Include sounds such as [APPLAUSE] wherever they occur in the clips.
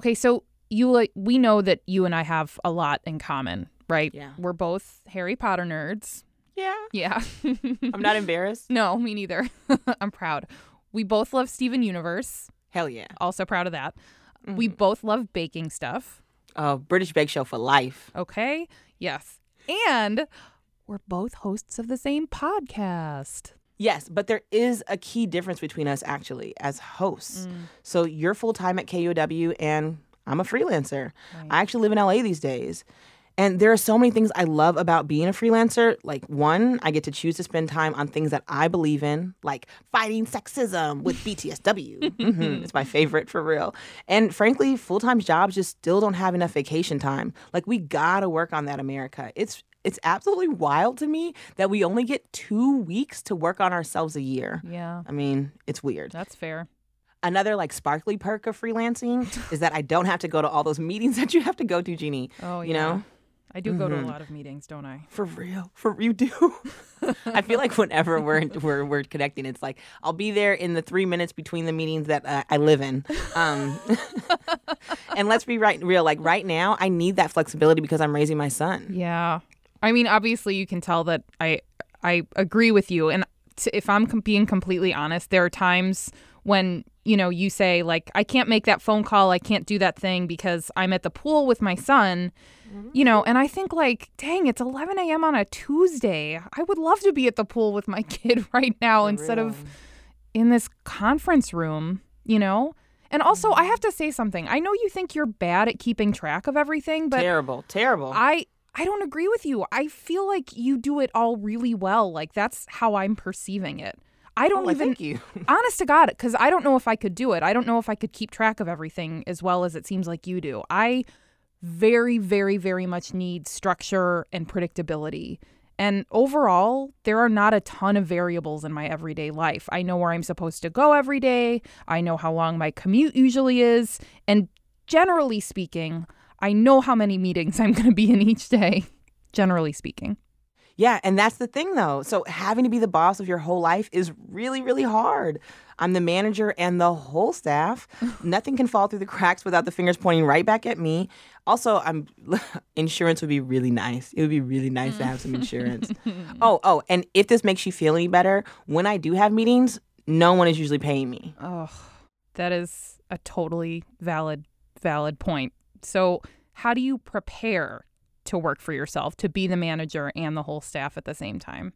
Okay, so you like we know that you and I have a lot in common, right? Yeah. We're both Harry Potter nerds. Yeah. Yeah. [LAUGHS] I'm not embarrassed. no, me neither. [LAUGHS] I'm proud. We both love Steven Universe. Hell yeah. Also proud of that. We both love baking stuff. Uh, British Bake Show for life. Okay. Yes. And we're both hosts of the same podcast. Yes, but there is a key difference between us actually as hosts. So you're full time at KUW and I'm a freelancer. I actually live in LA these days. And there are so many things I love about being a freelancer. Like, one, I get to choose to spend time on things that I believe in, like fighting sexism with [LAUGHS] BTSW. Mhm, [LAUGHS] It's my favorite for real. And frankly, full time jobs just still don't have enough vacation time. Like, we gotta work on that, America. It's it's absolutely wild to me that we only get two weeks to work on ourselves a year. Yeah. I mean, it's weird. That's fair. Another like sparkly perk of freelancing [LAUGHS] is that I don't have to go to all those meetings [LAUGHS] that you have to go to, Jeannie. Oh, you yeah. know? I do go to a lot of meetings, don't I? For real, for you do. [LAUGHS] I feel like whenever we're, we're we're connecting, it's like I'll be there in the three minutes between the meetings that uh, I live in. Um, and let's be right real. Like right now, I need that flexibility because I'm raising my son. Yeah. I mean, obviously, you can tell that I I agree with you. And t- if I'm com- being completely honest, there are times when you know you say like I can't make that phone call, I can't do that thing because I'm at the pool with my son. Mm-hmm. You know, and I think like, dang, it's 11 a.m. on a Tuesday. I would love to be at the pool with my [LAUGHS] kid right now instead of in this conference room. You know. And also, I mm-hmm. have to say something. I know you think you're bad at keeping track of everything, but terrible, terrible. I I don't agree with you. I feel like you do it all really well. Like that's how I'm perceiving it. I don't Oh, even thank you. [LAUGHS] honest to God, because I don't know if I could do it. I don't know if I could keep track of everything as well as it seems like you do. I very, very, very much need structure and predictability. And overall, there are not a ton of variables in my everyday life. I know where I'm supposed to go every day. I know how long my commute usually is. And generally speaking, I know how many meetings I'm going to be in each day, generally speaking. Yeah, and that's the thing though. So having to be the boss of your whole life is really, really hard. I'm the manager and the whole staff. [LAUGHS] Nothing can fall through the cracks without the fingers pointing right back at me. Also, I'm [LAUGHS] insurance would be really nice. It would be really nice to have some insurance. Mm. oh, oh, and if this makes you feel any better, when I do have meetings, no one is usually paying me. Oh, that is a totally valid valid point. So, how do you prepare to work for yourself, to be the manager and the whole staff at the same time?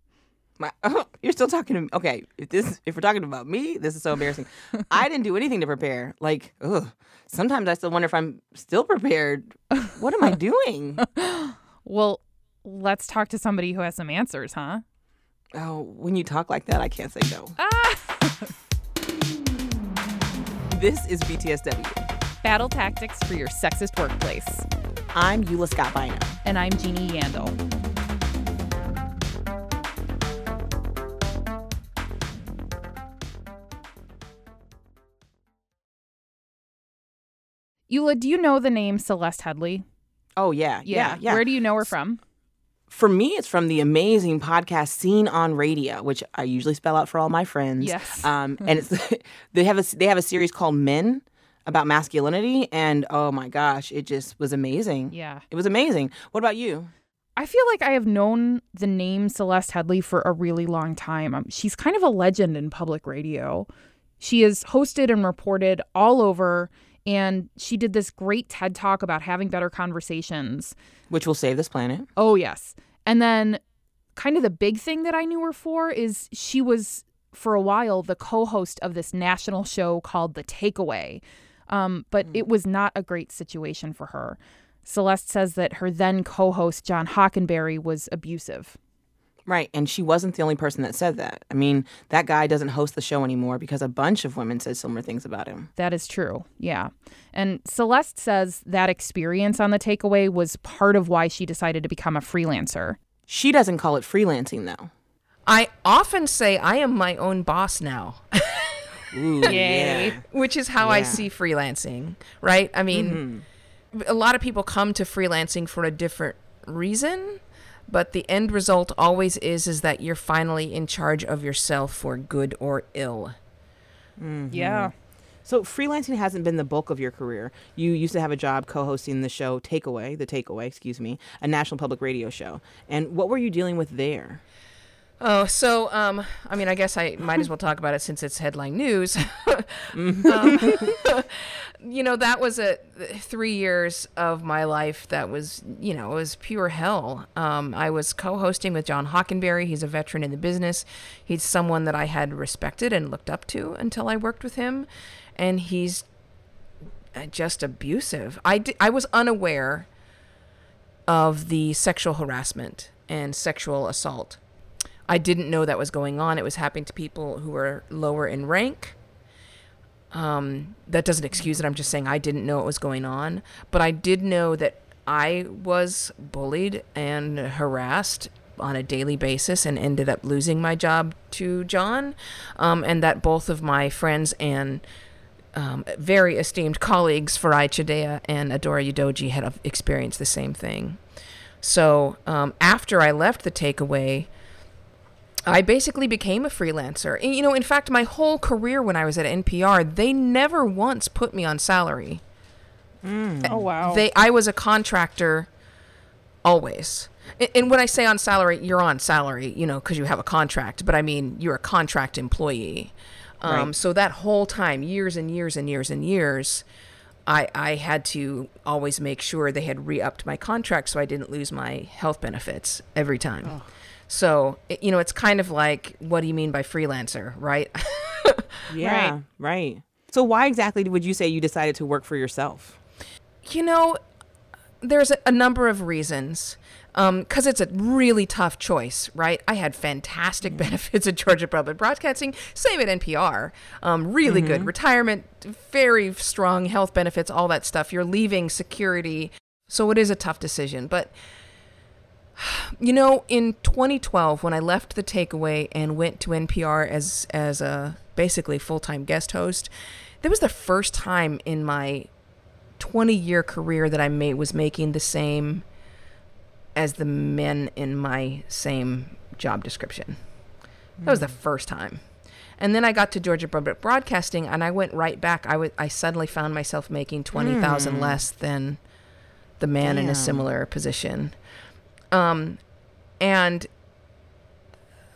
My, [LAUGHS] oh, you're still talking to me. Okay, if this if we're talking about me, this is so embarrassing. [LAUGHS] I didn't do anything to prepare. Like, ugh. Sometimes I still wonder if I'm still prepared. What am I [LAUGHS] doing? Well, let's talk to somebody who has some answers, huh? Oh, when you talk like that, I can't say no. Ah! This is BTSW. Battle tactics for your sexist workplace. I'm Eula Scott Bynum. And I'm Jeannie Yandel. Eula, do you know the name Celeste Headlee? Oh yeah, yeah, yeah. Where do you know her from? For me, it's from the amazing podcast Scene on Radio, which I usually spell out for all my friends. Yes. Um, and it's [LAUGHS] they have a they have a series called Men about masculinity, and oh my gosh, it just was amazing. Yeah. It was amazing. What about you? I feel like I have known the name Celeste Headlee for a really long time. Um, she's kind of a legend in public radio. She has hosted and reported all over, and she did this great TED talk about having better conversations. Which will save this planet. Oh, yes. And then, kind of the big thing that I knew her for is she was, for a while, the co host of this national show called The Takeaway. Um, but it was not a great situation for her. Celeste says that her then co host, John Hockenberry, was abusive. Right, and she wasn't the only person that said that. I mean, that guy doesn't host the show anymore because a bunch of women said similar things about him. That is true. Yeah. And Celeste says that experience on the takeaway was part of why she decided to become a freelancer. She doesn't call it freelancing though. I often say I am my own boss now, [LAUGHS] Ooh, Yay. yeah. which is how I see freelancing, right? I mean, mm-hmm. a lot of people come to freelancing for a different reason, but the end result always is is that you're finally in charge of yourself for good or ill. Mm-hmm. Yeah. So freelancing hasn't been the bulk of your career. You used to have a job co-hosting the show Takeaway, the Takeaway, excuse me, a national public radio show. And what were you dealing with there? Oh, so um, I mean, I guess I might as well talk about it since it's headline news. [LAUGHS] um, [LAUGHS] you know, that was a three years of my life that was, you know, it was pure hell. Um, I was co-hosting with John Hockenberry. He's a veteran in the business. He's someone that I had respected and looked up to until I worked with him, and he's uh, just abusive. I I was unaware of the sexual harassment and sexual assault I didn't know that was going on. It was happening to people who were lower in rank. Um, that doesn't excuse it. I'm just saying I didn't know it was going on. But I did know that I was bullied and harassed on a daily basis and ended up losing my job to John. Um, and that both of my friends and um, very esteemed colleagues, Farai Chideya and Adora Udoji, had experienced the same thing. So um, after I left the takeaway, I basically became a freelancer. You know, in fact, my whole career when I was at NPR, they never once put me on salary. Mm. Oh wow! They, I was a contractor, always. And, and when I say on salary, you're on salary, you know, because you have a contract. But I mean, you're a contract employee. Um, right. So that whole time, years and years and years and years, I I had to always make sure they had re-upped my contract so I didn't lose my health benefits every time. Oh. So, you know, it's kind of like, what do you mean by freelancer, right? [LAUGHS] yeah, right. right. So, why exactly would you say you decided to work for yourself? You know, there's a, a number of reasons. Because um, it's a really tough choice, right? I had fantastic mm-hmm. benefits at Georgia Public Broadcasting, same at NPR. Um, really mm-hmm. good retirement, very strong health benefits, all that stuff. You're leaving security. So it is a tough decision. But you know, in 2012, when I left the takeaway and went to NPR as as a basically full time guest host, that was the first time in my 20 year career that I made was making the same as the men in my same job description. That was the hmm. first time. And then I got to Georgia Public Broadcasting and I went right back. I, w- I suddenly found myself making 20,000 mm. less than the man Damn. in a similar position. Um, and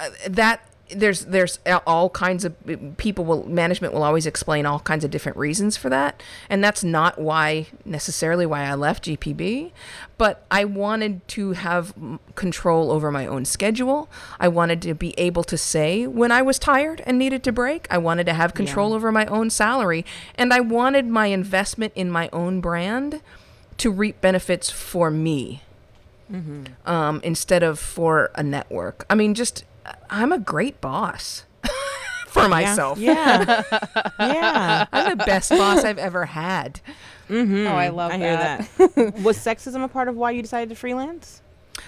uh, that there's there's all kinds of people will management will always explain all kinds of different reasons for that. And that's not why necessarily why I left GPB but I wanted to have control over my own schedule. I wanted to be able to say when I was tired and needed to break. I wanted to have control yeah. over my own salary. And I wanted my investment in my own brand to reap benefits for me mm-hmm. um, instead of for a network. I mean, just I'm a great boss. [LAUGHS] for myself. Yeah. [LAUGHS] Yeah. I'm the best boss I've ever had. Mm-hmm. Oh, I love I that. hear that. [LAUGHS] Was sexism a part of why you decided to freelance?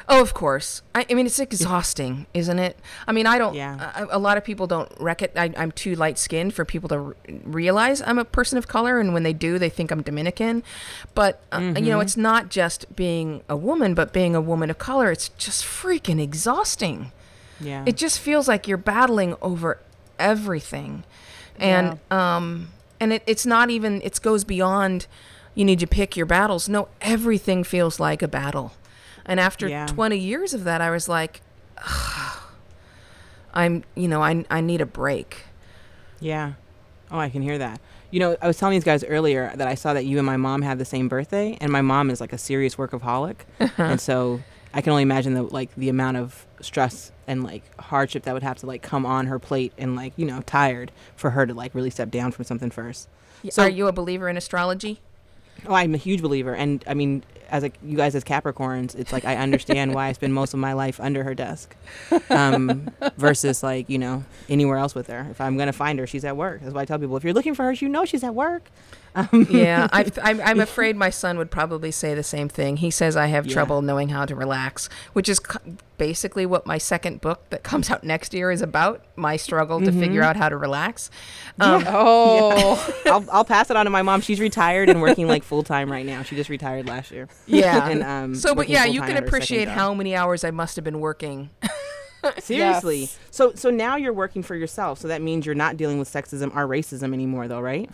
Oh, of course. I, I, mean, it's exhausting, isn't it? I mean, I don't. Yeah. A, a lot of people don't reckon. I, am too light skinned for people to r- realize I'm a person of color, and when they do, they think I'm Dominican. But uh, mm-hmm. you know, it's not just being a woman, but being a woman of color. It's just freaking exhausting. Yeah. It just feels like you're battling over everything, and yeah. um, and it, it's not even. It goes beyond. You need to pick your battles. No, everything feels like a battle and after yeah. 20 years of that, I was like, I'm, you know, I, I need a break. Yeah. Oh, I can hear that. You know, I was telling these guys earlier that I saw that you and my mom had the same birthday, and my mom is like a serious workaholic, [LAUGHS] and so I can only imagine the like the amount of stress and like hardship that would have to like come on her plate, and like you know, tired for her to like really step down from something first. So, are you a believer in astrology? Oh, I'm a huge believer, and I mean, as a, you guys as Capricorns, it's like I understand why I spend most of my life under her desk, um, versus like you know anywhere else with her. If I'm gonna find her, she's at work. That's why I tell people if you're looking for her, you know she's at work. Um, yeah, I, [LAUGHS] I'm, I'm [LAUGHS] afraid my son would probably say the same thing. He says I have yeah. trouble knowing how to relax, which is basically what my second book that [LAUGHS] comes out next year is about my struggle mm-hmm. to figure out how to relax. Um, yeah. Oh, yeah. I'll, I'll pass it on to my mom. She's retired and working like full time right now. She just retired last year. Yeah. and, um, so, but yeah, you can appreciate how many hours I must have been working. Seriously. Yes. So so now you're working for yourself. So that means you're not dealing with sexism or racism anymore though, right?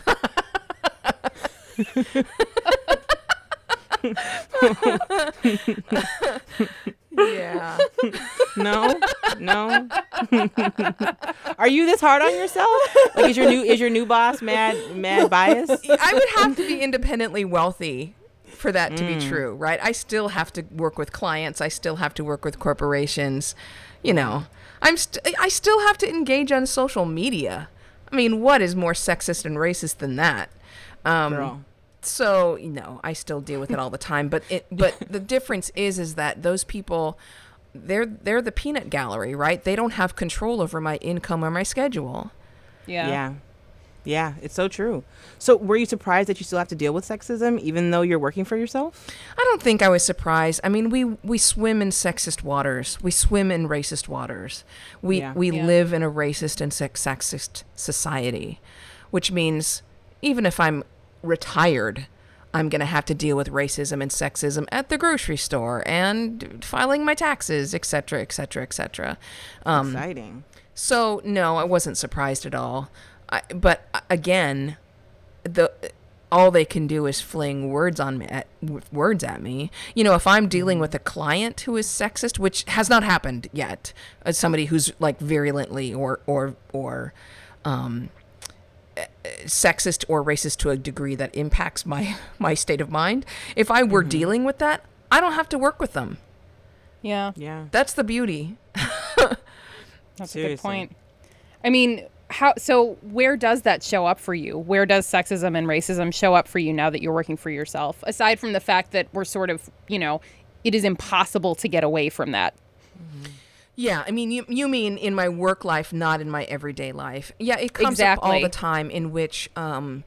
Yeah. No, no. Are you this hard on yourself? Like, is your new is your new boss mad mad bias? I would have to be independently wealthy for that to be mm. true, right? I still have to work with clients. I still have to work with corporations. You know, I'm st- I still have to engage on social media. I mean, what is more sexist and racist than that? Um, Girl. so you know i still deal with it all the time but it but [LAUGHS] the difference is is that those people they're they're the peanut gallery right they don't have control over my income or my schedule Yeah. Yeah. Yeah, it's so true. So, were you surprised that you still have to deal with sexism even though you're working for yourself? i don't think i was surprised i mean we we swim in sexist waters we swim in racist waters we Yeah. we Yeah. live in a racist and sexist society which means even if i'm retired I'm going to have to deal with racism and sexism at the grocery store and filing my taxes, etc., etc., et cetera, et cetera. Um, Exciting. So no, I wasn't surprised at all. I, but uh, again, the all they can do is fling words on me at, words at me. You know, if I'm dealing with a client who is sexist, which has not happened yet, as somebody who's like virulently or or or um, sexist or racist to a degree that impacts my [LAUGHS] my state of mind. If I were mm-hmm. dealing with that, I don't have to work with them. Yeah. Yeah. That's the beauty. That's a good point. I mean, how so where does that show up for you? Where does sexism and racism show up for you now that you're working for yourself? Aside from the fact that we're sort of, you know, it is impossible to get away from that. Mm-hmm. Yeah, I mean, you, you mean in my work life, not in my everyday life. Yeah, it comes up all the time in which um,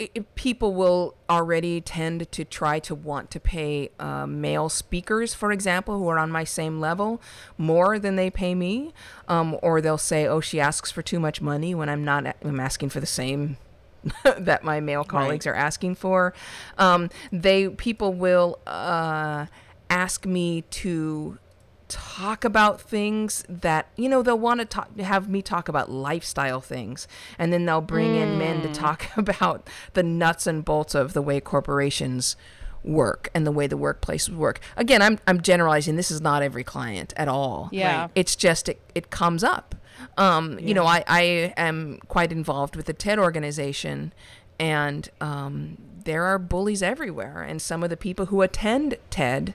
i i- people will already tend to try to want to pay uh, male speakers, for example, who are on my same level, more than they pay me. Um, or they'll say, oh, she asks for too much money when I'm not, I'm asking for the same [LAUGHS] that my male colleagues are asking for. Um, they people will uh, ask me to talk about things that you know they'll want to talk have me talk about lifestyle things and then they'll bring in men to talk [LAUGHS] about the nuts and bolts of the way corporations work and the way the workplaces work. Again i'm i'm generalizing this is not every client at all. Yeah. Right. it's just it, it comes up. Um, you know I, I am quite involved with the ted organization and um, there are bullies everywhere and some of the people who attend ted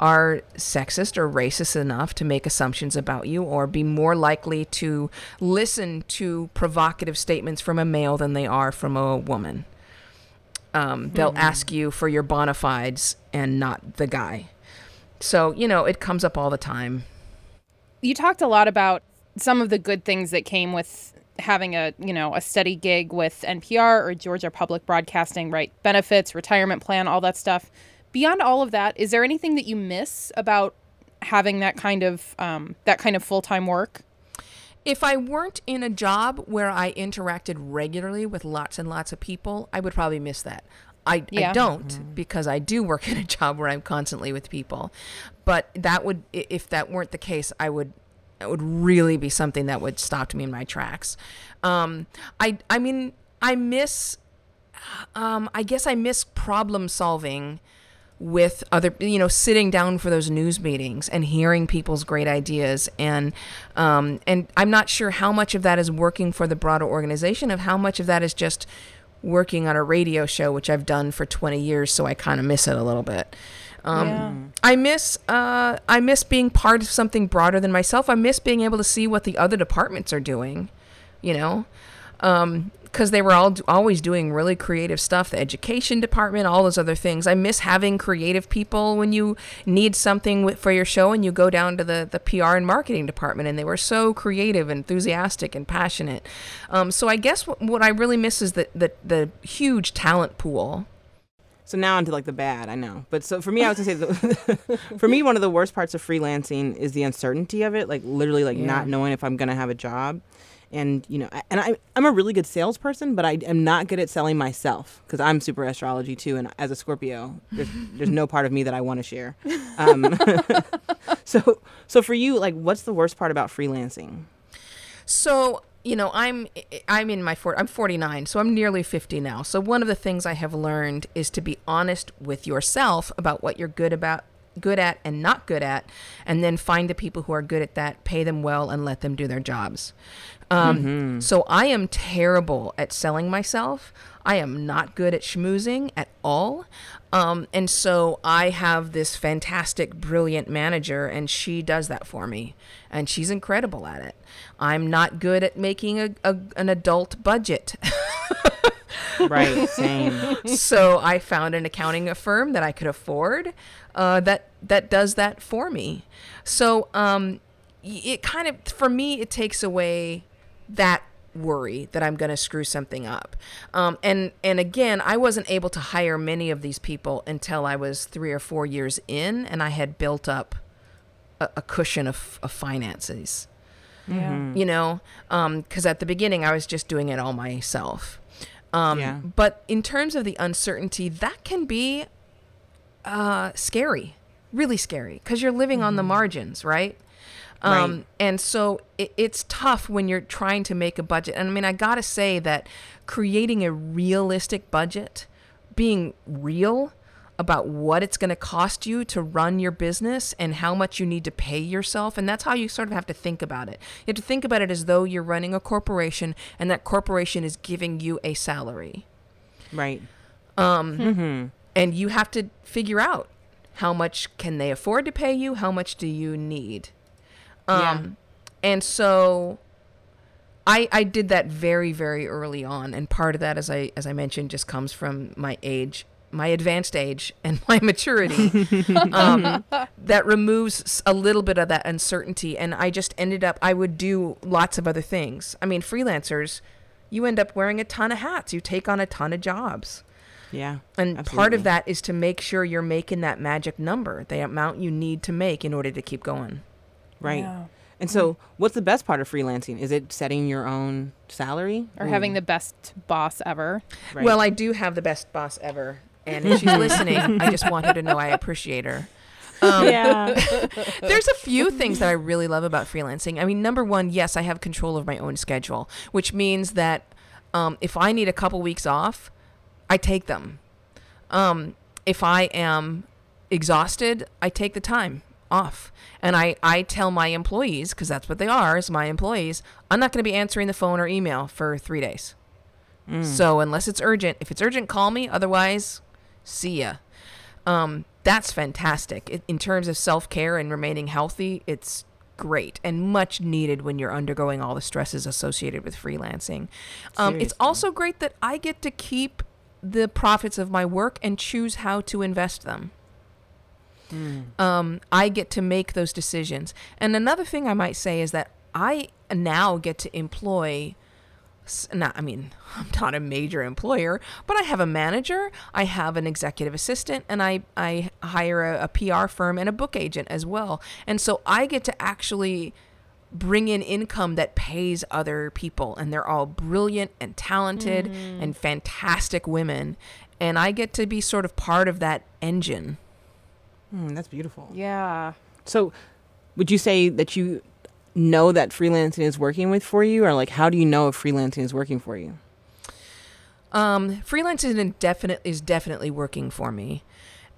are sexist or racist enough to make assumptions about you or be more likely to listen to provocative statements from a male than they are from a woman um, they'll ask you for your bona fides and not the guy so you know it comes up all the time You talked a lot about some of the good things that came with having a, you know, a steady gig with NPR or Georgia Public Broadcasting, right? Benefits, retirement plan, all that stuff. Beyond all of that, is there anything that you miss about having that kind of um, that kind of full-time work? if I weren't in a job where I interacted regularly with lots and lots of people, I would probably miss that. I, Yeah. I don't because I do work [LAUGHS] in a job where I'm constantly with people. But that would, if that weren't the case, I would, it would really be something that would stop me in my tracks. Um, I, I mean, I miss, um, I guess I miss problem solving with other you know sitting down for those news meetings and hearing people's great ideas. And um, and I'm not sure how much of that is working for the broader organization of how much of that is just working on a radio show which I've done for 20 years so I kind of miss it a little bit. Um, Yeah. I miss uh, I miss being part of something broader than myself. I miss being able to see what the other departments are doing you know because they were all always doing really creative stuff the education department all those other things i miss having creative people when you need something for your show and you go down to the, the pr and marketing department and they were so creative enthusiastic and passionate um, so i guess what, what i really miss is the, the, the huge talent pool So now onto like the bad, I know. But so for me, I was gonna say, the, [LAUGHS] for me, one of the worst parts of freelancing is the uncertainty of it. Like literally, like Yeah. not knowing if I'm gonna have a job, and you know, and I I'm a really good salesperson, but I am not good at selling myself because I'm super astrology too, and as a Scorpio, there's there's no part of me that I want to share. Um, [LAUGHS] so so for you, like, what's the worst part about freelancing? So you know, I'm I'm in my 40, I'm 49, so I'm nearly 50 now. So one of the things I have learned is to be honest with yourself about what you're good about good at and not good at and then find the people who are good at that pay them well and let them do their jobs. Um, so i am terrible at selling myself. I am not good at schmoozing at all. Um, and so i have this fantastic brilliant manager and she does that for me. And she's incredible at it. I'm not good at making a, a an adult budget [LAUGHS] Right. [LAUGHS] Same. so I found an accounting firm that I could afford uh, that that does that for me. So um, it kind of for me it takes away that worry that I'm going to screw something up. Um, and and again, I wasn't able to hire many of these people until I was three or four years in, and I had built up a, a cushion of, of finances Yeah. you know because at the beginning i was just doing it all myself um, Yeah. but in terms of the uncertainty that can be uh, scary really scary because you're living on the margins right um, Right. and so it, it's tough when you're trying to make a budget and i mean i gotta say that creating a realistic budget being real about what it's going to cost you to run your business and how much you need to pay yourself. And that's how you sort of have to think about it. You have to think about it as though you're running a corporation and that corporation is giving you a salary. Right. And you have to figure out how much can they afford to pay you? How much do you need? Um, And so I, I did that very, very early on. And part of that, as I, as I mentioned, just comes from my age my advanced age and [LAUGHS] my maturity um, that removes a little bit of that uncertainty and i just ended up i would do lots of other things i mean freelancers you end up wearing a ton of hats you take on a ton of jobs Yeah. and part of that is to make sure you're making that magic number the amount you need to make in order to keep going Right. Yeah. And so, what's the best part of freelancing? Is it setting your own salary Or having the best boss ever. Right. well i do have the best boss ever and if she's listening i just want her to know i appreciate her um, yeah. [LAUGHS] There's a few things that I really love about freelancing. I mean, number one, yes, I have control of my own schedule, which means that um, if I need a couple weeks off, I take them. Um, if I am exhausted, I take the time off. And I, I tell my employees, because that's what they are, is my employees, I'm not going to be answering the phone or email for three days. So unless it's urgent, if it's urgent, call me. Otherwise, see ya. Um, that's fantastic. It, in terms of self care and remaining healthy, it's great and much needed when you're undergoing all the stresses associated with freelancing. Um, it's also great that I get to keep the profits of my work and choose how to invest them. Um, I get to make those decisions. And another thing I might say is that I now get to employ not I mean, [LAUGHS] I'm not a major employer, but I have a manager, I have an executive assistant, and I, I hire a, a PR firm and a book agent as well. And so I get to actually bring in income that pays other people and they're all brilliant and talented and fantastic women and I get to be sort of part of that engine. Hmm, that's beautiful. Yeah. So, would you say that you know that freelancing is working with for you, or like how do you know if freelancing is working for you? Um, freelancing is definite is definitely working for me,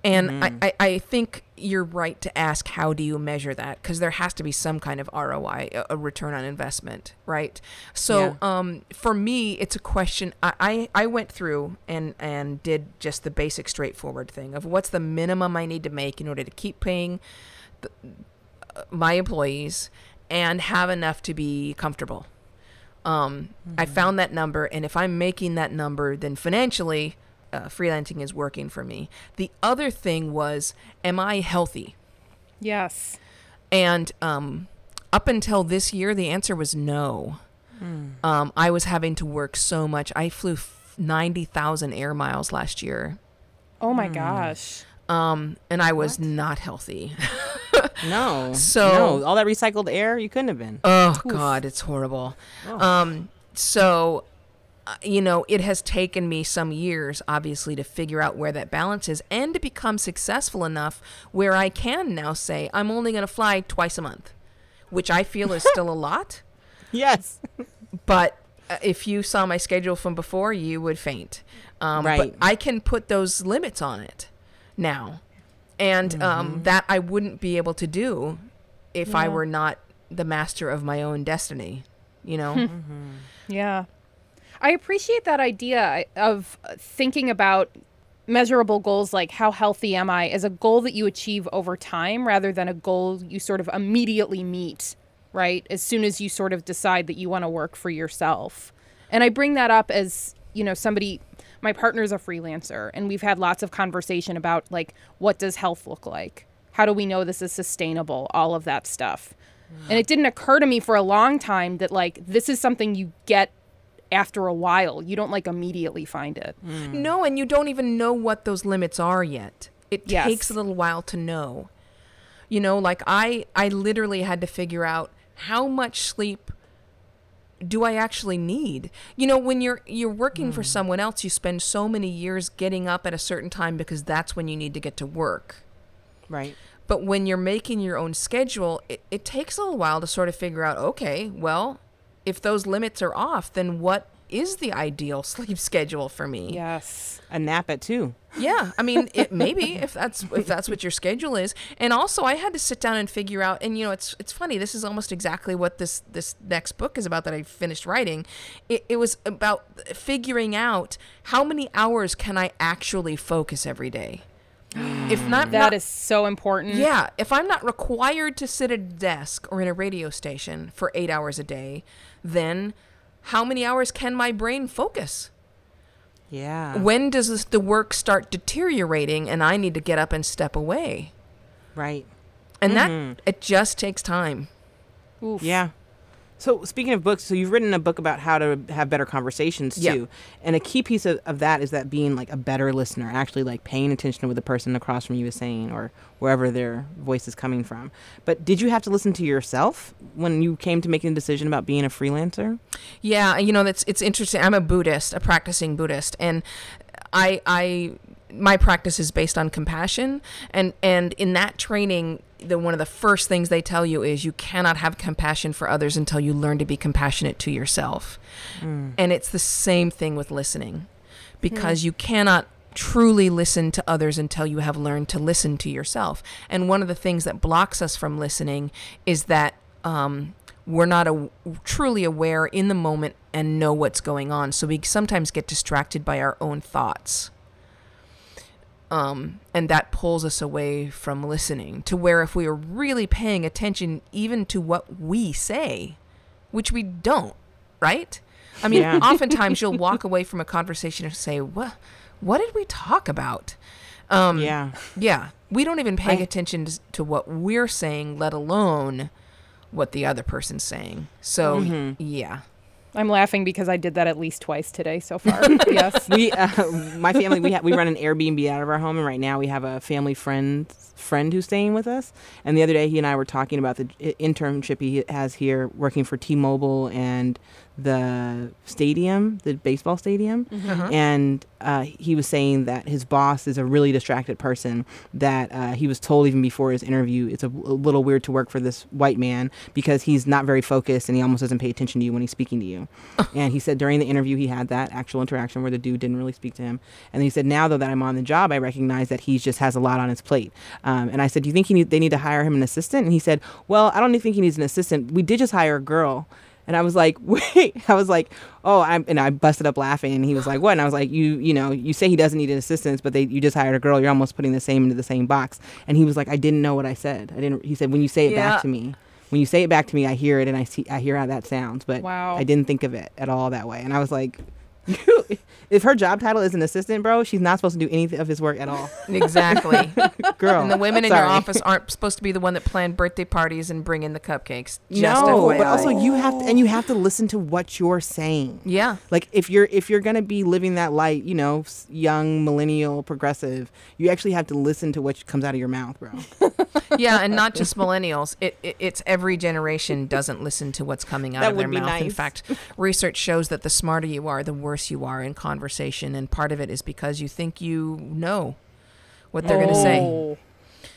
and I, I, I think you're right to ask how do you measure that because there has to be some kind of ROI, a, a return on investment, right? So um, for me, it's a question. I, I, I went through and and did just the basic, straightforward thing of what's the minimum I need to make in order to keep paying the, uh, my employees and have enough to be comfortable. Um, I found that number, and if I'm making that number, then financially, uh, freelancing is working for me. The other thing was, am I healthy? Yes. And um, up until this year, the answer was no. Um, I was having to work so much. I flew f- 90,000 air miles last year, Oh my gosh. um, and I was not healthy. [LAUGHS] No. So- no, all that recycled air, you couldn't have been. Oh God, it's horrible. Um, so, uh, you know, it has taken me some years, obviously, to figure out where that balance is, and to become successful enough where I can now say I'm only going to fly twice a month, which I feel is still a lot. [LAUGHS] Yes. but uh, if you saw my schedule from before, you would faint. Um, Right. But I can put those limits on it now, and um, that I wouldn't be able to do if I were not the master of my own destiny. You know. [LAUGHS] Yeah. I appreciate that idea of thinking about measurable goals like how healthy am I as a goal that you achieve over time rather than a goal you sort of immediately meet, right? As soon as you sort of decide that you want to work for yourself. And I bring that up as, you know, somebody my partner's a freelancer and we've had lots of conversation about like what does health look like? How do we know this is sustainable? All of that stuff. And it didn't occur to me for a long time that like this is something you get after a while. You don't like immediately find it. Hmm. No, and you don't even know what those limits are yet. It Yes. takes a little while to know. You know, like I I literally had to figure out how much sleep do I actually need? You know, when you're you're working for hmm. someone else, you spend so many years getting up at a certain time because that's when you need to get to work. Right. But when you're making your own schedule, it, it takes a little while to sort of figure out, okay, well, if those limits are off, then what is the ideal [LAUGHS] sleep schedule for me? Yes. A nap at two. Yeah, I mean, [LAUGHS] it maybe if that's if that's what your schedule is. And also, I had to sit down and figure out. And you know, it's it's funny. This is almost exactly what this this next book is about that I finished writing. It, it was about figuring out how many hours can I actually focus every day. If [GASPS] not, That not- is so important. yeah, if I'm not required to sit at a desk or in a radio station for eight hours a day, then how many hours can my brain focus? Yeah. When does this, the work start deteriorating and I need to get up and step away? Right. And Mm-hmm. that, it just takes time. Oof. Yeah. So speaking of books, so you've written a book about how to have better conversations Yeah. too. And a key piece of, of that is that being like a better listener, actually like paying attention to what the person across from you is saying or wherever their voice is coming from. But did you have to listen to yourself when you came to making a decision about being a freelancer? Yeah, you know that's it's interesting. I'm a Buddhist, a practicing Buddhist, and I I my practice is based on compassion, and and in that training, the one of the first things they tell you is you cannot have compassion for others until you learn to be compassionate to yourself, and it's the same thing with listening, because you cannot truly listen to others until you have learned to listen to yourself. And one of the things that blocks us from listening is that um, we're not a, truly aware in the moment and know what's going on. So we sometimes get distracted by our own thoughts. Um, and that pulls us away from listening to where if we are really paying attention even to what we say, which we don't, right? I mean, Yeah. oftentimes you'll [LAUGHS] walk away from a conversation and say, "What? What did we talk about?" Um, yeah. yeah, we don't even pay I- attention to, what we're saying, let alone what the other person's saying. So, Mm-hmm. yeah. I'm laughing because I did that at least twice today so far. [LAUGHS] yes. we uh, my family we ha- we run an Airbnb out of our home and right now we have a family friend friend who's staying with us and the other day he and I were talking about the internship he has here working for T-Mobile and the stadium the baseball stadium Uh-huh. and uh, he was saying that his boss is a really distracted person that uh, he was told even before his interview it's a, a little weird to work for this white man because he's not very focused and he almost doesn't pay attention to you when he's speaking to you. [LAUGHS] And he said during the interview he had that actual interaction where the dude didn't really speak to him. And he said now though that i'm on the job i recognize that he just has a lot on his plate. Um, and i said do you think he need, they need to hire him an assistant? And he said well i don't think he needs an assistant. We did just hire a girl and I was like, [LAUGHS] wait. I was like, oh, I'm, and I busted up laughing. And he was like, what? And I was like, you, you know, you say he doesn't need an assistant, but they, you just hired a girl. You're almost putting the same into the same box. And he was like, I didn't know what I said. I didn't. He said, when you say it Yeah. back to me, when you say it back to me, I hear it and I see, I hear how that sounds. But Wow. I didn't think of it at all that way. And I was like, if her job title is an assistant, bro, she's not supposed to do any of his work at all, Exactly. [LAUGHS] girl. and the women in your office aren't supposed to be the one that plan birthday parties and bring in the cupcakes. Just no, FYI. but also you have to, and you have to listen to what you're saying. yeah. like if you're if you're gonna be living that light you know young millennial progressive you actually have to listen to what comes out of your mouth bro [LAUGHS] Yeah, and not just [LAUGHS] millennials. It, it it's every generation doesn't listen to what's coming out That of their would be mouth. In fact, [LAUGHS] research shows that the smarter you are, the worse you are in conversation, and part of it is because you think you know what they're going to say. Oh.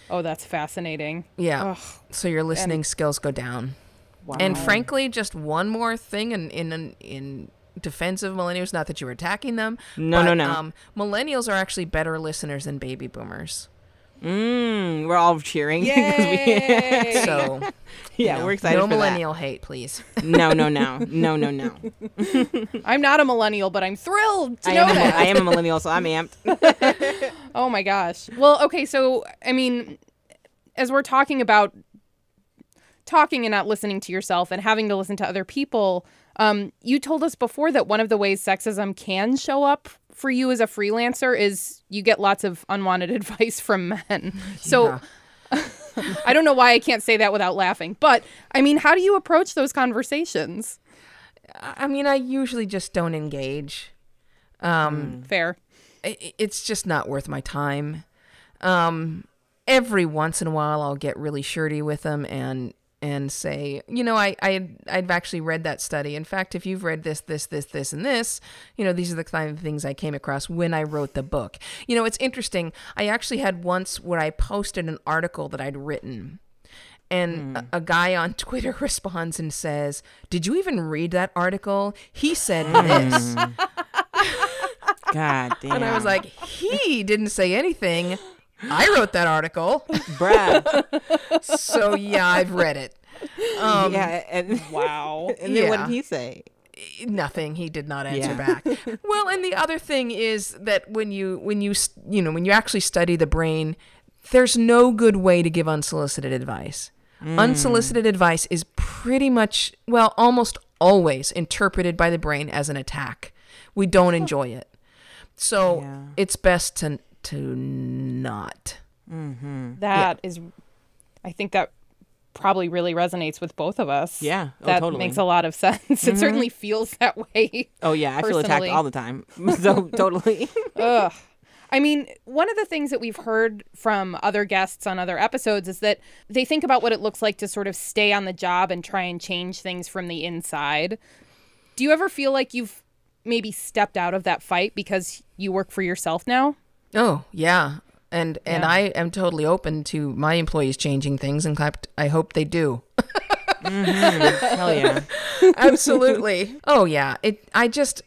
Oh, that's fascinating. Yeah. Ugh. So your listening skills go down. Wow. And frankly, just one more thing in in in defense of millennials, not that you were attacking them. No, no, no. Um, millennials are actually better listeners than baby boomers. Mm, we're all cheering. [LAUGHS] Yay! [LAUGHS] So [LAUGHS] yeah, you know, we're excited No for that. millennial hate, please. No, no, no, no, no, no. I'm not a millennial, but I'm thrilled to I know am, a, that. I am a millennial, so I'm amped. Oh my gosh. Well, okay, so I mean, as we're talking about talking and not listening to yourself and having to listen to other people, um, you told us before that one of the ways sexism can show up for you as a freelancer is you get lots of unwanted [LAUGHS] advice from men. So [LAUGHS] I don't know why I can't say that without laughing, but I mean, how do you approach those conversations? I I mean, I usually just don't engage. Um, Fair. it's just not worth my time. Um, every once in a while, I'll get really shirty with them and and say, you know, I I I've actually read that study. In fact, if you've read this, this, this, this, and this, you know, these are the kind of things I came across when I wrote the book. You know, it's interesting. I actually had once where I posted an article that I'd written. And hmm. a, a guy on [LAUGHS] Twitter [LAUGHS] responds and says, Did you even read that article? He said hmm. this. [LAUGHS] God damn. And I was like, he didn't say anything. I wrote that article. [LAUGHS] bruh. So yeah, I've read it. Um, yeah, and [LAUGHS] Wow. and then what did he say? Nothing. He did not answer Yeah. back. [LAUGHS] Well, and the other thing is that when you when you you know when you actually study the brain, there's no good way to give unsolicited advice. Unsolicited advice is pretty much well, almost always interpreted by the brain as an attack. We don't enjoy it. So Yeah. it's best to to not. Mm-hmm. That is, I think that probably really resonates with both of us. Yeah. Oh, that totally. makes a lot of [LAUGHS] sense. It mm-hmm. certainly feels that way. Oh yeah, I feel attacked all the time. [LAUGHS] so totally. [LAUGHS] Ugh. I mean, one of the things that we've heard from other guests on other episodes is that they think about what it looks like to sort of stay on the job and try and change things from the inside. Do you ever feel like you've maybe stepped out of that fight because you work for yourself now? Oh, yeah. And and Yeah. I am totally open to my employees changing things. In fact, I hope they do. Mm-hmm. Hell yeah. [LAUGHS] Absolutely. oh yeah. It I just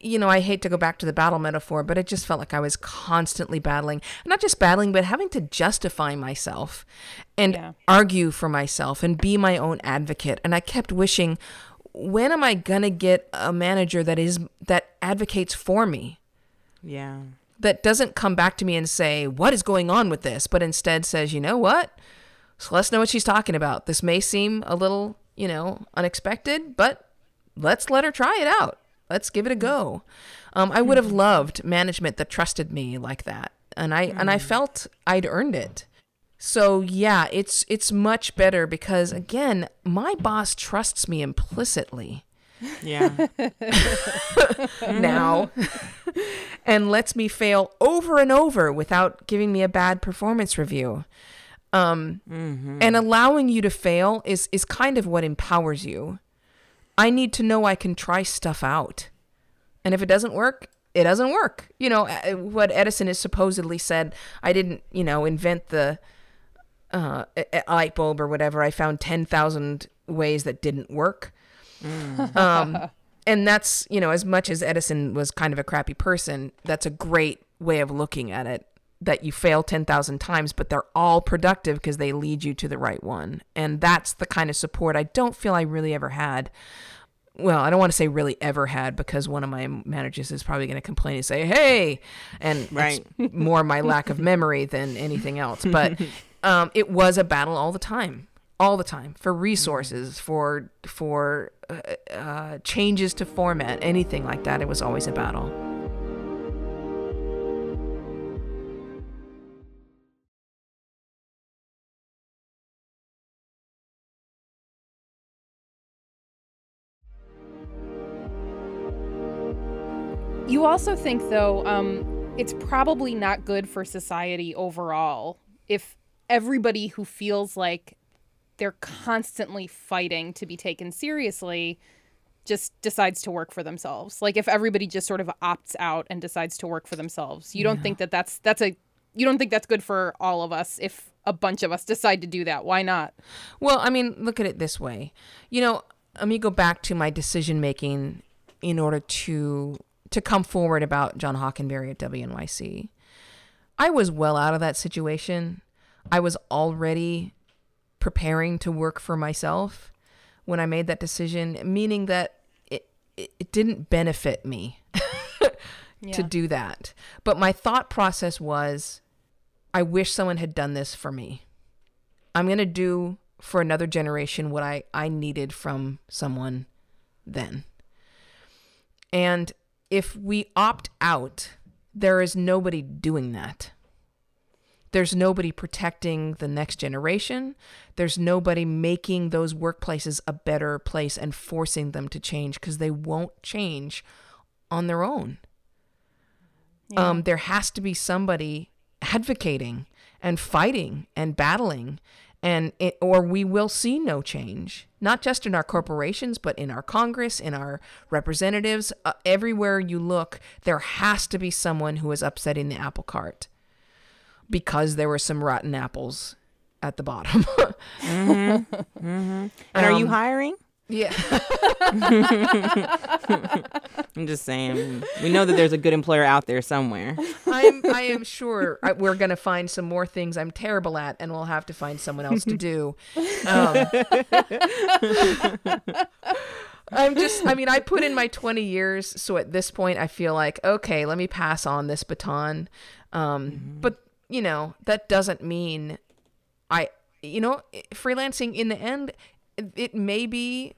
you know, I hate to go back to the battle metaphor, but it just felt like I was constantly battling. Not just battling, but having to justify myself and Yeah. argue for myself and be my own advocate. And I kept wishing, when am I gonna get a manager that is that advocates for me? Yeah. That doesn't come back to me and say, What is going on with this? but instead says, You know what? So let's know what she's talking about. This may seem a little, you know, unexpected, but let's let her try it out. Let's give it a go. Um, I would have loved management that trusted me like that. And I and I felt I'd earned it. So yeah, it's it's much better because again, my boss trusts me implicitly Yeah. [LAUGHS] now [LAUGHS] [LAUGHS] and lets me fail over and over without giving me a bad performance review. Um, And allowing you to fail is, is kind of what empowers you. I need to know I can try stuff out. And if it doesn't work, it doesn't work. You know, uh, what Edison has supposedly said, I didn't, you know, invent the uh, light bulb or whatever. I found 10,000 ways that didn't work. Um, [LAUGHS] and that's, you know, as much as Edison was kind of a crappy person, that's a great way of looking at it that you fail 10,000 times, but they're all productive because they lead you to the right one. And that's the kind of support I don't feel I really ever had. Well, I don't want to say really ever had because one of my managers is probably going to complain and say, "Hey," and Right. more my lack of memory than anything else. But [LAUGHS] um, it was a battle all the time, all the time for resources, for for uh, uh, changes to format, anything like that. It was always a battle. You also think, though, um, it's probably not good for society overall if everybody who feels like they're constantly fighting to be taken seriously just decides to work for themselves. Like if everybody just sort of opts out and decides to work for themselves. You don't think that that's that's a you don't think that's good for all of us if a bunch of us decide to do that. Why not? Well, I mean, look at it this way. You know, let me go back to my decision making in order to to come forward about John Hockenberry at WNYC. I was well out of that situation. I was already preparing to work for myself when I made that decision, meaning that it, it, didn't benefit me [LAUGHS] to do that. But my thought process was I wish someone had done this for me. I'm going to do for another generation what I, I needed from someone then. And if we opt out, there is nobody doing that. There's nobody protecting the next generation. There's nobody making those workplaces a better place and forcing them to change because they won't change on their own. Yeah. Um, there has to be somebody advocating and fighting and battling and it, or we will see no change not just in our corporations but in our congress in our representatives uh, everywhere you look there has to be someone who is upsetting the apple cart because there were some rotten apples at the bottom mm-hmm. [LAUGHS] Mm-hmm. and um, are you um, hiring yeah. [LAUGHS] I'm just saying. We know that there's a good employer out there somewhere. I'm I am sure we're going to find some more things I'm terrible at and we'll have to find someone else to do. Um, I'm just I mean I put in my 20 years so at this point I feel like okay, let me pass on this baton. Um, mm-hmm. but you know, that doesn't mean I you know, freelancing in the end it may be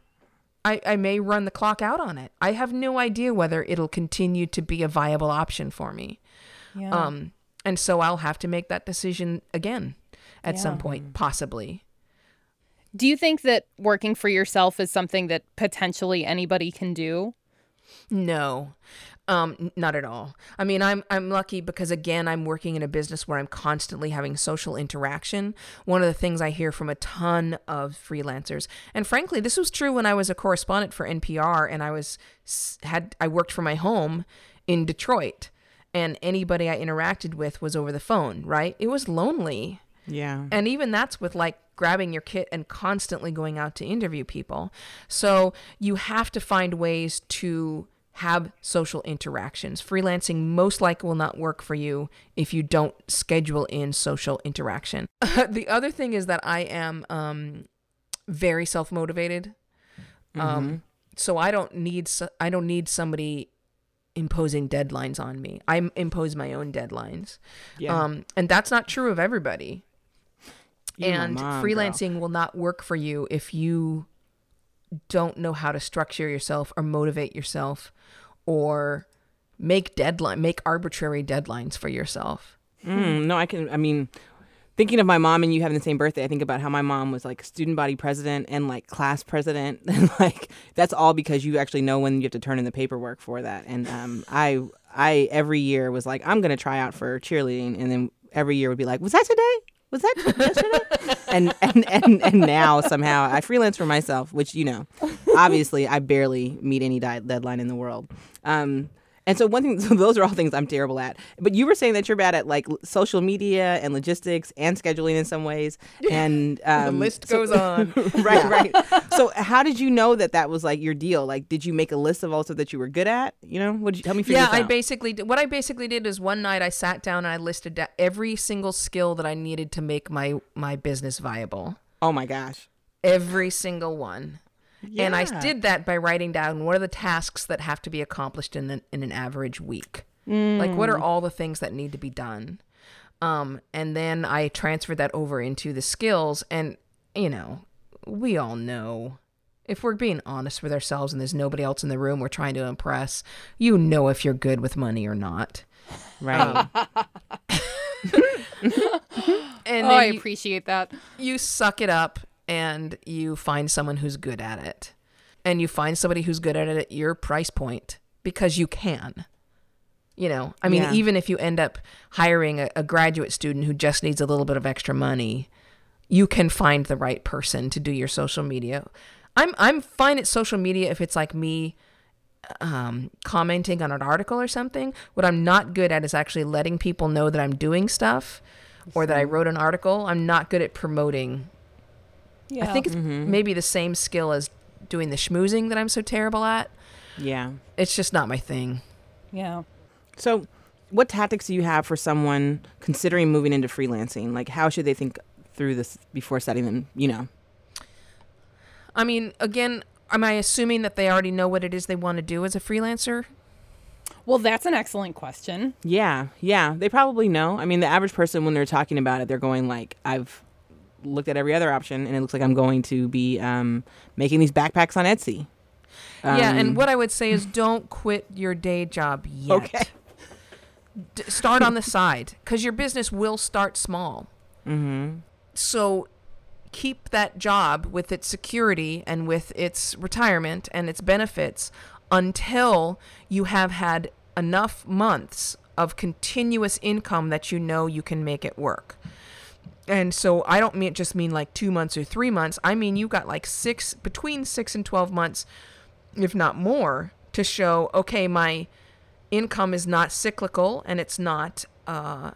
I, I may run the clock out on it. I have no idea whether it'll continue to be a viable option for me. Yeah. Um, and so I'll have to make that decision again at yeah. some point, possibly. Do you think that working for yourself is something that potentially anybody can do? No. Um, not at all. I mean, I'm I'm lucky because again, I'm working in a business where I'm constantly having social interaction. One of the things I hear from a ton of freelancers, and frankly, this was true when I was a correspondent for NPR, and I was had I worked from my home in Detroit, and anybody I interacted with was over the phone. Right? It was lonely. Yeah. And even that's with like grabbing your kit and constantly going out to interview people. So you have to find ways to have social interactions. Freelancing most likely will not work for you if you don't schedule in social interaction. [LAUGHS] the other thing is that I am um, very self motivated. Um, mm-hmm. Um, so I don't need I don't need somebody imposing deadlines on me. I impose my own deadlines. Yeah. Um, and that's not true of everybody. You and mom, freelancing will not work for you if you don't know how to structure yourself or motivate yourself or make deadline make arbitrary deadlines for yourself. Mm, no, I can I mean thinking of my mom and you having the same birthday, I think about how my mom was like student body president and like class president, [LAUGHS] and like that's all because you actually know when you have to turn in the paperwork for that. And um, I, I every year was like, I'm gonna try out for cheerleading, and then every year would be like, was that today? Was that yesterday? [LAUGHS] and, and and and now somehow I freelance for myself, which you know, obviously I barely meet any di- deadline in the world. Um, and so one thing, [LAUGHS] so those are all things I'm terrible at. But you were saying that you're bad at like social media and logistics and scheduling in some ways. And um, the list goes so, on. [LAUGHS] right, right. So how did you know that that was like your deal? Like, did you make a list of all stuff that you were good at? You know, what did you tell me? For Yeah, I basically did, what I basically did is one night I sat down and I listed every single skill that I needed to make my my business viable. Oh my gosh. Every single one. Yeah. And I did that by writing down what are the tasks that have to be accomplished in an, in an average week. Mm. Like what are mm. all the things that need to be done? Um, and then I transferred that over into the skills. And you know, we all know if we're being honest with ourselves and there's nobody else in the room we're trying to impress, you know if you're good with money or not. Right. Um, [LAUGHS] [LAUGHS] and oh, I you, appreciate that. You suck it up and you find someone who's good at it. And you find somebody who's good at it at your price point because you can. You know, I mean, yeah. even if you end up hiring a, a graduate student who just needs a little bit of extra money, you can find the right person to do your social media. I'm I'm fine at social media if it's like me um, commenting on an article or something. What I'm not good at is actually letting people know that I'm doing stuff or that I wrote an article. I'm not good at promoting. Yeah. I think it's mm-hmm. maybe the same skill as doing the schmoozing that I'm so terrible at. Yeah. It's just not my thing. Yeah. So, what tactics do you have for someone considering moving into freelancing? Like, how should they think through this before setting them? You know. I mean, again, am I assuming that they already know what it is they want to do as a freelancer? Well, that's an excellent question. Yeah, yeah. They probably know. I mean, the average person when they're talking about it, they're going like, "I've looked at every other option, and it looks like I'm going to be um, making these backpacks on Etsy." yeah, and Um, what I would say is don't quit your day job yet. Okay. D- start on the side because your business will start small. Mm-hmm. So keep that job with its security and with its retirement and its benefits until you have had enough months of continuous income that you know you can make it work. And so I don't mean just mean like 2 months or 3 months. I mean you've got like 6 between 6 and 12 months if not more to show okay my income is not cyclical and it's not uh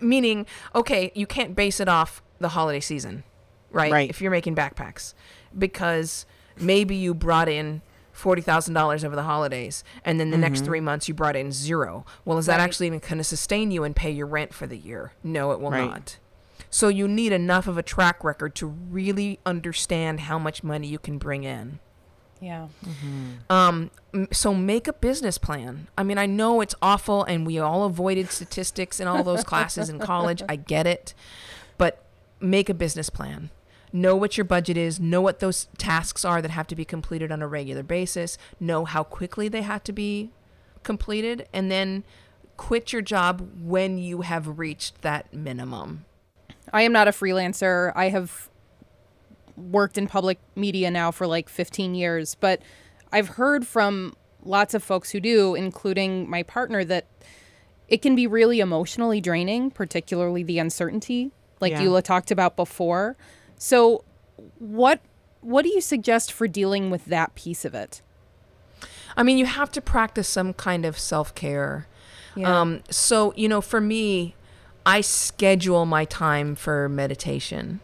meaning okay you can't base it off the holiday season right, Right. if you're making backpacks because maybe you brought in $40,000 over the holidays and then the next 3 months you brought in zero well is that actually even going to sustain you and pay your rent for the year no it will Right. not so you need enough of a track record to really understand how much money you can bring in Yeah. um, m- so make a business plan. I mean, I know it's awful, and we all avoided statistics in all those classes in college. [LAUGHS] I get it, but make a business plan. Know what your budget is. Know what those tasks are that have to be completed on a regular basis. Know how quickly they have to be completed, and then quit your job when you have reached that minimum. I am not a freelancer. I have worked in public media now for like 15 years, but I've heard from lots of folks who do, including my partner, that it can be really emotionally draining, particularly the uncertainty, like Yeah. Eula talked about before. So, what what do you suggest for dealing with that piece of it? I mean, you have to practice some kind of self care. Yeah. Um, so, you know, for me, I schedule my time for meditation.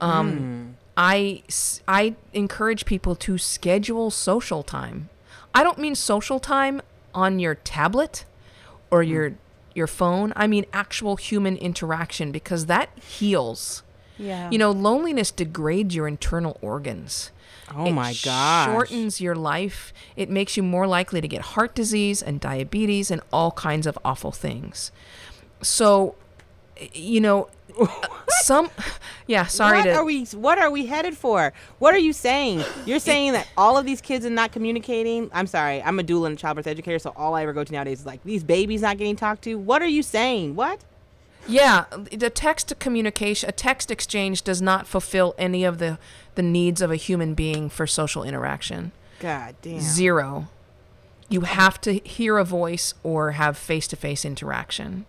Um, I, s- I encourage people to schedule social time. I don't mean social time on your tablet or your your phone. I mean actual human interaction because that heals. Yeah. You know, loneliness degrades your internal organs. Oh It my gosh. Shortens your life. It makes you more likely to get heart disease and diabetes and all kinds of awful things. So, you know, [LAUGHS] uh, some, yeah. Sorry what to. are we? What are we headed for? What are you saying? You're saying that all of these kids are not communicating. I'm sorry. I'm a doula and childbirth educator, so all I ever go to nowadays is like these babies not getting talked to. What are you saying? What? Yeah, the text communication, a text exchange does not fulfill any of the the needs of a human being for social interaction. God damn. Zero. You have to hear a voice or have face to face interaction.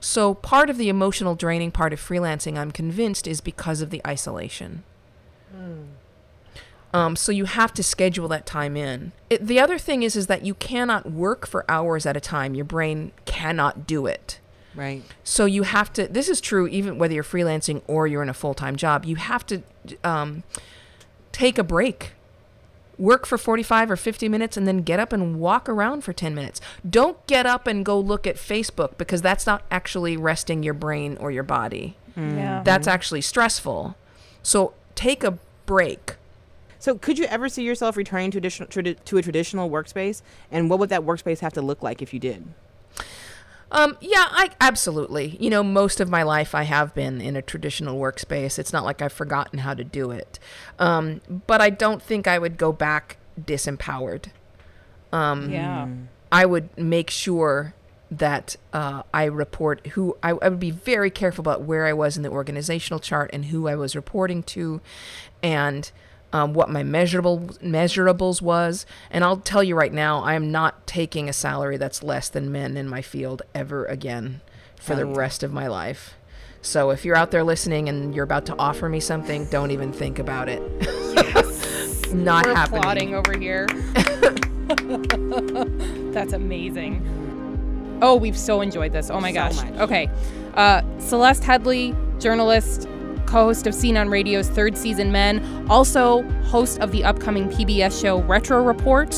So, part of the emotional draining part of freelancing, I'm convinced, is because of the isolation. Um, so you have to schedule that time in. It, the other thing is, is that you cannot work for hours at a time. Your brain cannot do it. Right. So you have to. This is true even whether you're freelancing or you're in a full time job. You have to um, take a break, work for 45 or 50 minutes, and then get up and walk around for 10 minutes. Don't get up and go look at Facebook because that's not actually resting your brain or your body. yeah. That's actually stressful. So take a break. So, could you ever see yourself returning to, additional, tradi- to a traditional workspace? And what would that workspace have to look like if you did? Um, yeah, I absolutely. You know, most of my life I have been in a traditional workspace. It's not like I've forgotten how to do it. Um, but I don't think I would go back disempowered. Um, yeah. I would make sure that uh, I report who I, I would be very careful about where I was in the organizational chart and who I was reporting to, and um, what my measurable measurables was. And I'll tell you right now, I am not taking a salary that's less than men in my field ever again for the rest of my life. So if you're out there listening and you're about to offer me something, don't even think about it. [LAUGHS] not We're happening. applauding over here. [LAUGHS] That's amazing. Oh, we've so enjoyed this. Oh my So gosh. much. Okay. Uh, Celeste Headlee, journalist, co host of Scene on Radio's third season Men, also host of the upcoming PBS show Retro Report.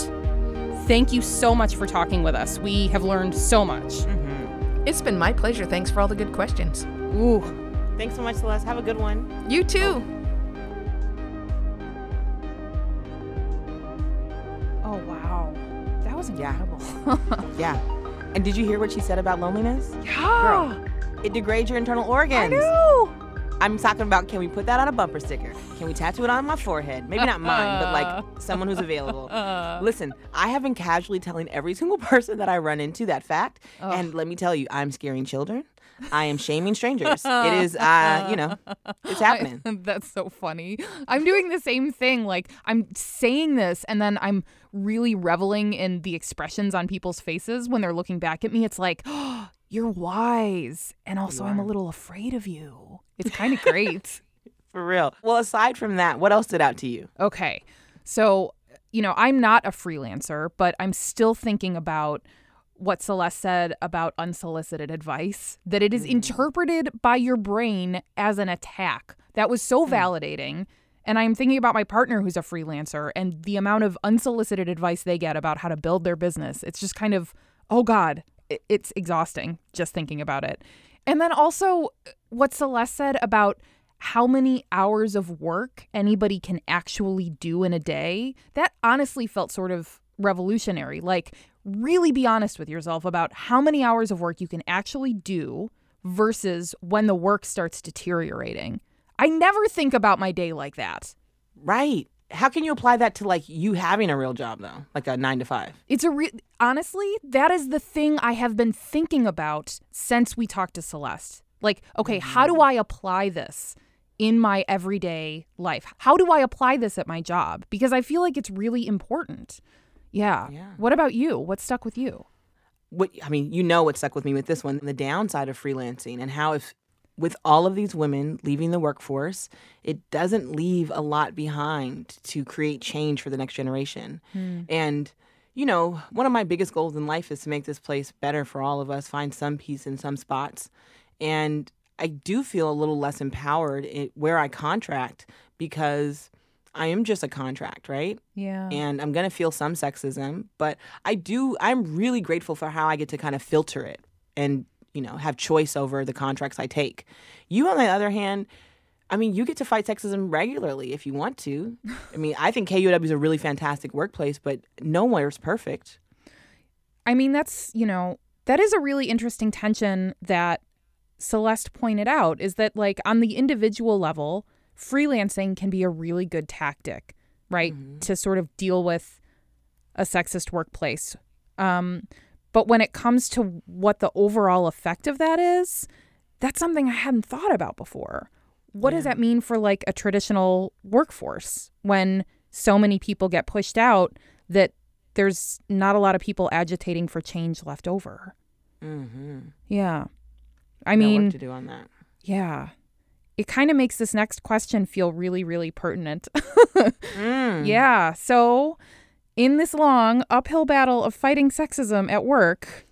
Thank you so much for talking with us. We have learned so much. Mm-hmm. It's been my pleasure. Thanks for all the good questions. Ooh. Thanks so much, Celeste. Have a good one. You too. Oh, oh wow. That was Yeah. incredible. [LAUGHS] Yeah. And did you hear what she said about loneliness? yeah. Girl, It degrades your internal organs. I know. I'm talking about can we put that on a bumper sticker? Can we tattoo it on my forehead? Maybe not mine, but like [LAUGHS] someone who's available. Listen, I have been casually telling every single [LAUGHS] person that I run into that fact. And let me tell you, I'm scaring children. I am shaming strangers. it is, [LAUGHS] uh, you know, it's happening. That's so funny. I'm doing the same thing. Like, I'm saying this, and then I'm really reveling in the expressions on people's faces when they're looking back at me. It's like, oh, [GASPS] you're wise. And also, I'm a little afraid of you. It's kind of [LAUGHS] great. For real. Well, aside from that, what else stood out to you? Okay. So, you know, I'm not a freelancer, but I'm still thinking about what Celeste said about unsolicited advice, that it is mm-hmm. interpreted by your brain as an attack. That was so hmm. validating. And I'm thinking about my partner who's a freelancer and the amount of unsolicited advice they get about how to build their business. It's just kind of, oh God, it's exhausting just thinking about it. And then also what Celeste said about how many hours of work anybody can actually do in a day, that honestly felt sort of revolutionary. Like, really be honest with yourself about how many hours of work you can actually do versus when the work starts deteriorating. I never think about my day like that. Right. How can you apply that to like you having a real job though, like a nine to five? It's a re- honestly, that is the thing I have been thinking about since we talked to Celeste. Like, okay, how do mm-hmm. I apply this in my everyday life? How do I apply this at my job? Because I feel like it's really important. Yeah. Yeah. What about you? What stuck with you? what I mean, you know what stuck with me with this one, the downside of freelancing and how if with all of these women leaving the workforce, it doesn't leave a lot behind to create change for the next generation. Hmm. And you know, one of my biggest goals in life is to make this place better for all of us, find some peace in some spots. And I do feel a little less empowered where I contract because I am just a contract, right? Yeah. and I'm gonna feel some sexism, but I do. I'm really grateful for how I get to kind of filter it and you know have choice over the contracts I take. You, on the other hand, I mean, you get to fight sexism regularly if you want to. [LAUGHS] I mean, I think KUOW is a really fantastic workplace, but nowhere's perfect. I mean, that's, you know, that is a really interesting tension that Celeste pointed out is that, like, on the individual level, freelancing can be a really good tactic, right? To sort of deal with a sexist workplace. Um, but when it comes to what the overall effect of that is, that's something I hadn't thought about before. What does that mean for like a traditional workforce when so many people get pushed out that there's not a lot of people agitating for change left over? Mm-hmm. Yeah. I no mean, to do on that. yeah. It kind of makes this next question feel really, really pertinent. [LAUGHS] Mm. yeah. So, in this long uphill battle of fighting sexism at work,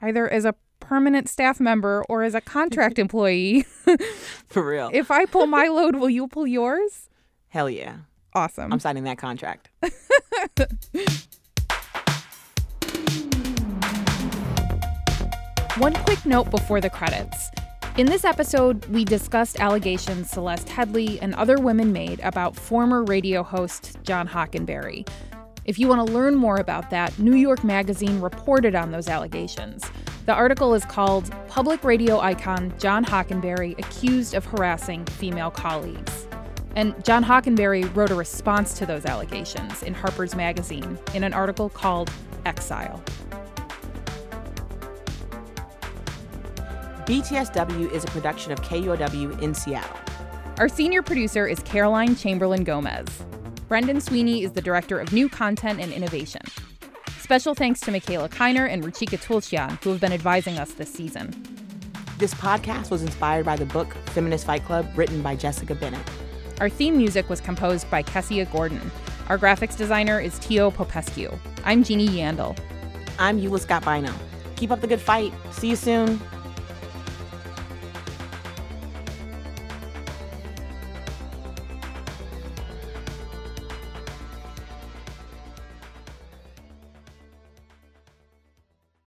either as a permanent staff member or as a contract [LAUGHS] employee, [LAUGHS] For real. if I pull my [LAUGHS] load, will you pull yours? Hell yeah. Awesome. I'm signing that contract. One quick note before the credits. In this episode, we discussed allegations Celeste Headlee and other women made about former radio host John Hockenberry. If you want to learn more about that, New York Magazine reported on those allegations. The article is called Public Radio Icon John Hockenberry Accused of Harassing Female Colleagues. And John Hockenberry wrote a response to those allegations in Harper's Magazine in an article called Exile. BTSW is a production of KUOW in Seattle. Our senior producer is Caroline Chamberlain Gomez. Brendan Sweeney is the director of new content and innovation. Special thanks to Michaela Kiner and Ruchika Tulshyan, who have been advising us this season. This podcast was inspired by the book Feminist Fight Club, written by Jessica Bennett. Our theme music was composed by Kessia Gordon. Our graphics designer is Tio Popescu. I'm Jeannie Yandel. I'm Eula Scott Bynoe. Keep up the good fight. See you soon.